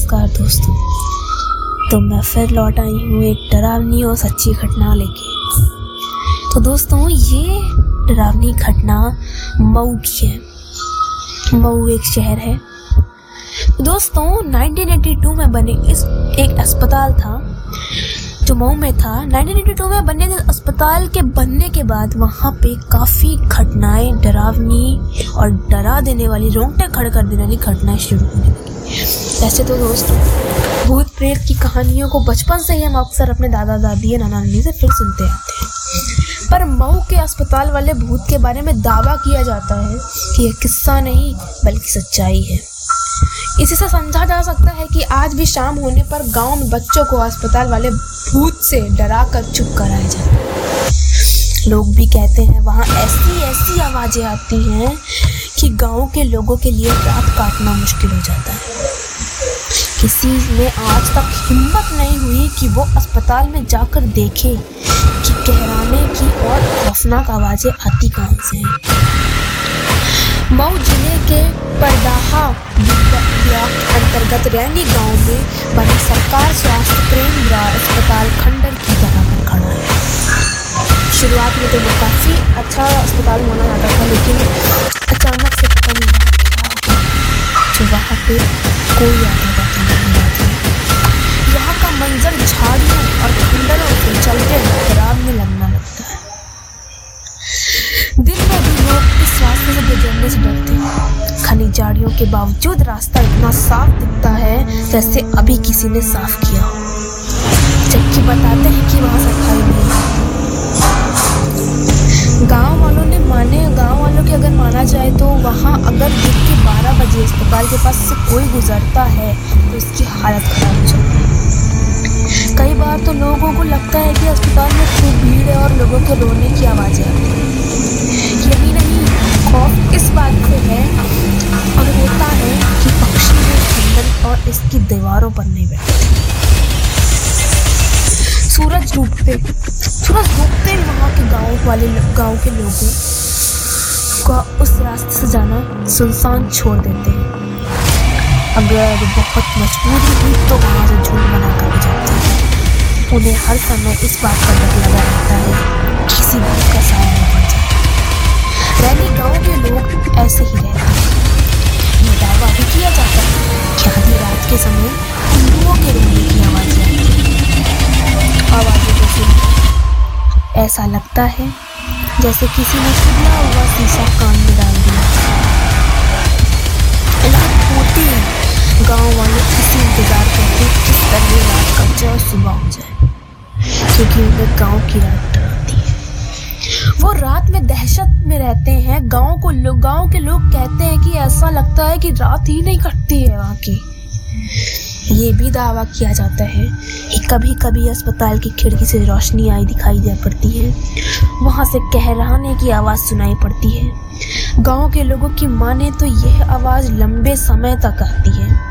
नमस्कार दोस्तों। तो मैं फिर लौट आई हूँ एक डरावनी और सच्ची घटना लेके। तो दोस्तों, ये डरावनी घटना मऊ की है। मऊ एक शहर है। दोस्तों 1982 में बने इस एक अस्पताल था। जो मऊ में था। 1982 में बनने के अस्पताल के बनने के बाद वहाँ पे काफ़ी घटनाएँ, डरावनी और डरा देने वाली, रोंगटे खड़े कर देने वाली घटनाएँ शुरू होने लगी। वैसे तो दोस्तों, भूत प्रेत की कहानियों को बचपन से ही हम अक्सर अपने दादा, दादी या नाना नानी से फिर सुनते आते हैं। पर मऊ के अस्पताल वाले भूत के बारे में दावा किया जाता है कि यह किस्सा नहीं, बल्कि सच्चाई है। इसी से समझा जा सकता है कि आज भी शाम होने पर गाँव में बच्चों को अस्पताल वाले भूत से डरा कर चुप कराए जाते लोग भी कहते हैं, वहाँ ऐसी ऐसी आवाज़ें आती हैं कि गाँव के लोगों के लिए रात काटना मुश्किल हो जाता है। किसी ने आज तक हिम्मत नहीं हुई कि वो अस्पताल में जाकर देखे कि कहराने की और खौफनाक आवाज़ें आती कहाँ से हैं। मऊ ज़िले के परदाहा ब्लॉक अंतर्गत रैनी गाँव में बने सरकार स्वास्थ्य प्रेम अस्पताल खंडर की तरह पर खड़ा है। शुरुआत में तो वो काफ़ी अच्छा अस्पताल माना जाता था, लेकिन अचानक से पता नहीं क्या जो वहाँ पे कोई आता जाता नहीं यहाँ का मंजर झाड़ियों और खंडरों के चलते खराब में लगना लगता है दिन में भी रास्ते से गुजरने से डरते हैं। घनी झाड़ियों के बावजूद रास्ता इतना साफ़ दिखता है जैसे अभी किसी ने साफ़ किया हो। जबकि बताते हैं कि वहाँ सफ़ाई नहीं गाँव वालों ने माने, गाँव वालों की अगर माना जाए तो वहाँ अगर दिन के 12 बजे अस्पताल के पास से कोई गुजरता है तो उसकी हालत खराब हो जाती है। कई बार तो लोगों को लगता है कि अस्पताल में खूब भीड़ है और लोगों के रोने की आवाज़ें आती हैं। खौफ इस बात से है और होता है कि पक्षी भी खंडन और इसकी दीवारों पर नहीं बैठते। सूरज डूबते सूरज डूबते वहाँ के गाँव वाले गाँव के लोगों का उस रास्ते से जाना सुनसान छोड़ देते हैं। अगर बहुत मजबूरी हुई तो वहाँ से झूठ बना कर जाते हैं। उन्हें हर समय इस बात का डर लगा रहता है किसी भूत का साया न पड़ गाँव के लोग ऐसे ही रहते हैं। ये दावा भी किया जाता है कि आधी रात के समय हिंदुओं के रोने की आवाज़ें आती हैं। आवाज़ें जैसे ऐसा लगता है जैसे किसी ने खुला हुआ शीशा कान में डाल दिया। रात होती है गाँव वाले इसी इंतज़ार करते किस तरह रात कट जाए सुबह हो जाए, क्योंकि उन्हें गाँव की रात वो रात में दहशत में रहते हैं। गाँव को लोग गाँव के लोग कहते हैं कि ऐसा लगता है कि रात ही नहीं कटती है वहाँ की। ये भी दावा किया जाता है कि कभी कभी अस्पताल की खिड़की से रोशनी आई दिखाई दे पड़ती है। वहाँ से कहराने की आवाज़ सुनाई पड़ती है। गाँव के लोगों की माने तो यह आवाज़ लंबे समय तक आती है।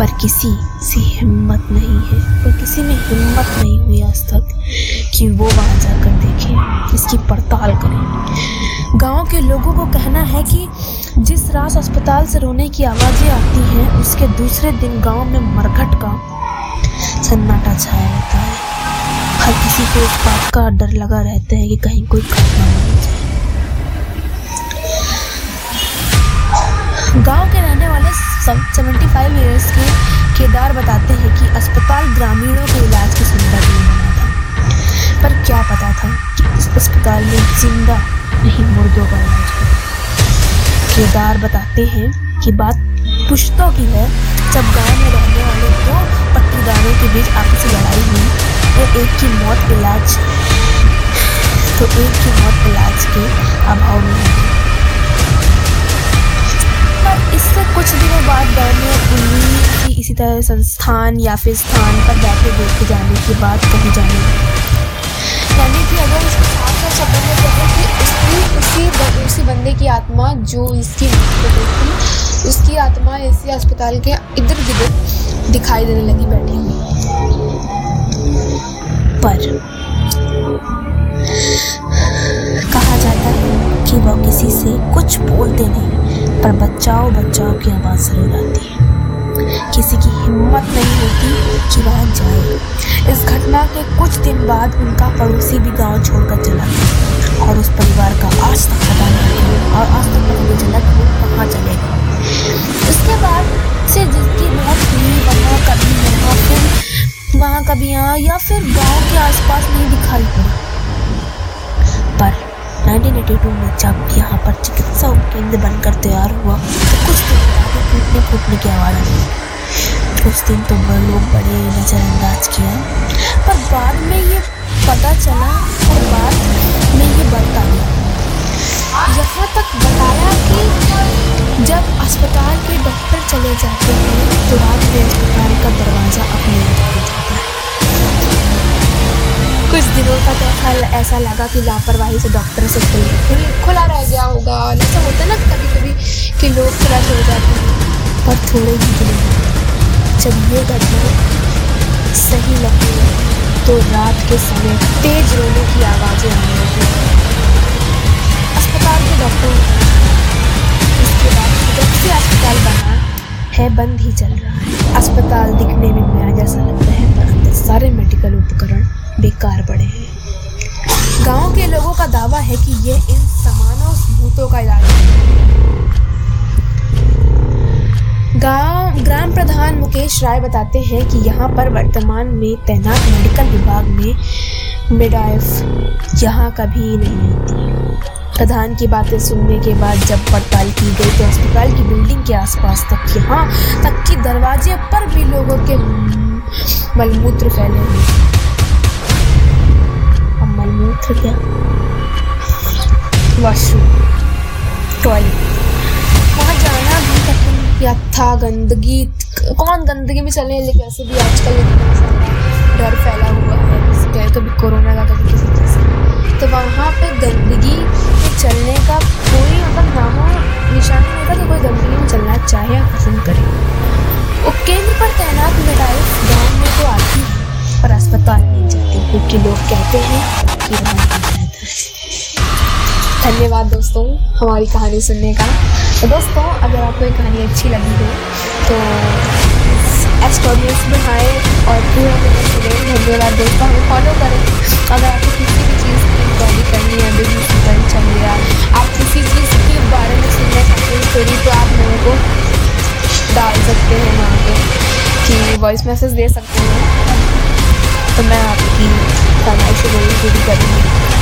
पर किसी से हिम्मत नहीं है। पर किसी में हिम्मत नहीं हुई आज तक कि वो वहाँ जाकर देखे, इसकी पड़ताल करें। गाँव के लोगों को कहना है कि जिस रात अस्पताल से रोने की आवाज़ें आती हैं, उसके दूसरे दिन गाँव में मरघट का सन्नाटा छाया रहता है। हर किसी को इस बात का डर लगा रहता है कि कहीं कोई घटना न हो जाए। गाँव सेवेंटी फाइव ईयर्स के केदार बताते हैं कि अस्पताल ग्रामीणों के इलाज की सुविधा नहीं बना था। पर क्या पता था कि इस अस्पताल में ज़िंदा नहीं मुर्दों का इलाज होगा केदार बताते हैं कि बात पुश्तों की है, जब गाँव में रहने वाले दो पट्टीदारों के बीच आपसी लड़ाई हुई तो एक की मौत इलाज तो एक की मौत इलाज के अभाव में बाद गाँव उन्हीं की इसी तरह संस्थान या फिर स्थान पर बैठे देखे जाने की बात कही जाने यानी कि अगर इसको साफ़ साफ़ शब्दों में कहें कि उसकी उसी उसी बंदे की आत्मा जो इसकी मृत्यु थी, उसकी आत्मा इसी अस्पताल के इधर गिधर दिखाई देने लगी बैठी पर कहा जाता है कि वह किसी से कुछ बोलते नहीं। बचाओ बचाओ की आवाज़ ज़रूर आती है। किसी की हिम्मत नहीं होती कि वहाँ जाए। इस घटना के कुछ दिन बाद उनका पड़ोसी भी गाँव छोड़कर चला गया और उस परिवार का आज तक पता नहीं और आज तक पता चला कि वो कहाँ चले गए। उसके बाद से जिसकी मौत हुई, वहाँ कभी यहाँ फिर वहाँ कभी यहाँ, या फिर गाँव के आसपास नहीं दिखाई पड़ी। 1982 में जब यहाँ पर चिकित्सा उपकेंद्र बनकर तैयार हुआ तो कुछ दिन बाद टूटने फूटने की आवाज़ आई। कुछ दिन तो लोग बड़े नज़रअंदाज किए। पर बाद में ये पता चला और बाद में ये बढ़ता गया यहाँ तक बताया कि जब अस्पताल के डॉक्टर चले जाते हैं तो रात में अस्पताल का दरवाज़ा अपने आप खुल जाता है। कुछ दिनों तक ऐसा ऐसा लगा कि लापरवाही से डॉक्टर से खुल खुल खुला रह गया होगा। और ऐसा होता है ना कभी कभी कि लोग खुला हो जाते हैं। पर थोड़े ही दिनों जब ये घटना सही लगी तो रात के समय तेज रोने की आवाज़ें आने लगी। अस्पताल के डॉक्टर इसके बाद जब से अस्पताल बना है, बंद ही चल रहा है। अस्पताल दिखने में नया जैसा लगता है, पर अंदर सारे मेडिकल उपकरण बेकार पड़े हैं। गाँव के लोगों का दावा है कि ये इन सामानों भूतों का इलाज है। गाँव, ग्राम प्रधान मुकेश राय बताते हैं कि यहाँ पर वर्तमान में तैनात मेडिकल विभाग में मिडाइफ यहाँ कभी नहीं आती प्रधान की बातें सुनने के बाद जब पड़ताल की गई तो अस्पताल की बिल्डिंग के आसपास तक, यहाँ तक कि दरवाजे पर भी लोगों के मलमूत्र फैले हुए। मलमूत्र क्या वॉशरूम टॉयलेट वहाँ जाना भी कठिन या था गंदगी। कौन गंदगी में चले लेकिन वैसे भी आजकल डर फैला हुआ है। इसका कभी कोरोना का कभी किसी चीज़ का तो वहाँ पे गंदगी में चलने का कोई मतलब नामो निशान नहीं होता कि कोई गंदगी में चलना चाहे या पसंद करे। उपकेंद्र पर तैनात मिडाइफ गाँव में तो आती है। पर अस्पताल नहीं जाती क्योंकि लोग कहते हैं कि धन्यवाद दोस्तों, हमारी कहानी सुनने का। तो दोस्तों, अगर आपको ये कहानी अच्छी लगी हो तो एस्टोडियंस में आए और पूरा धन्यवाद दोस्तों, हमें फॉलो करें। अगर आपको किसी भी चीज़ की इंक्वायरी करनी है बिज़नेस इंक्वायरी चल रहा आप किसी चीज़ के बारे में सुनना चाहते हैं स्टोरी तो आप लोगों को डाल सकते हैं वहाँ पे, कि वॉइस मैसेज दे सकते हैं। तो मैं आपकी फरमाइश ज़रूर पूरी करूँगी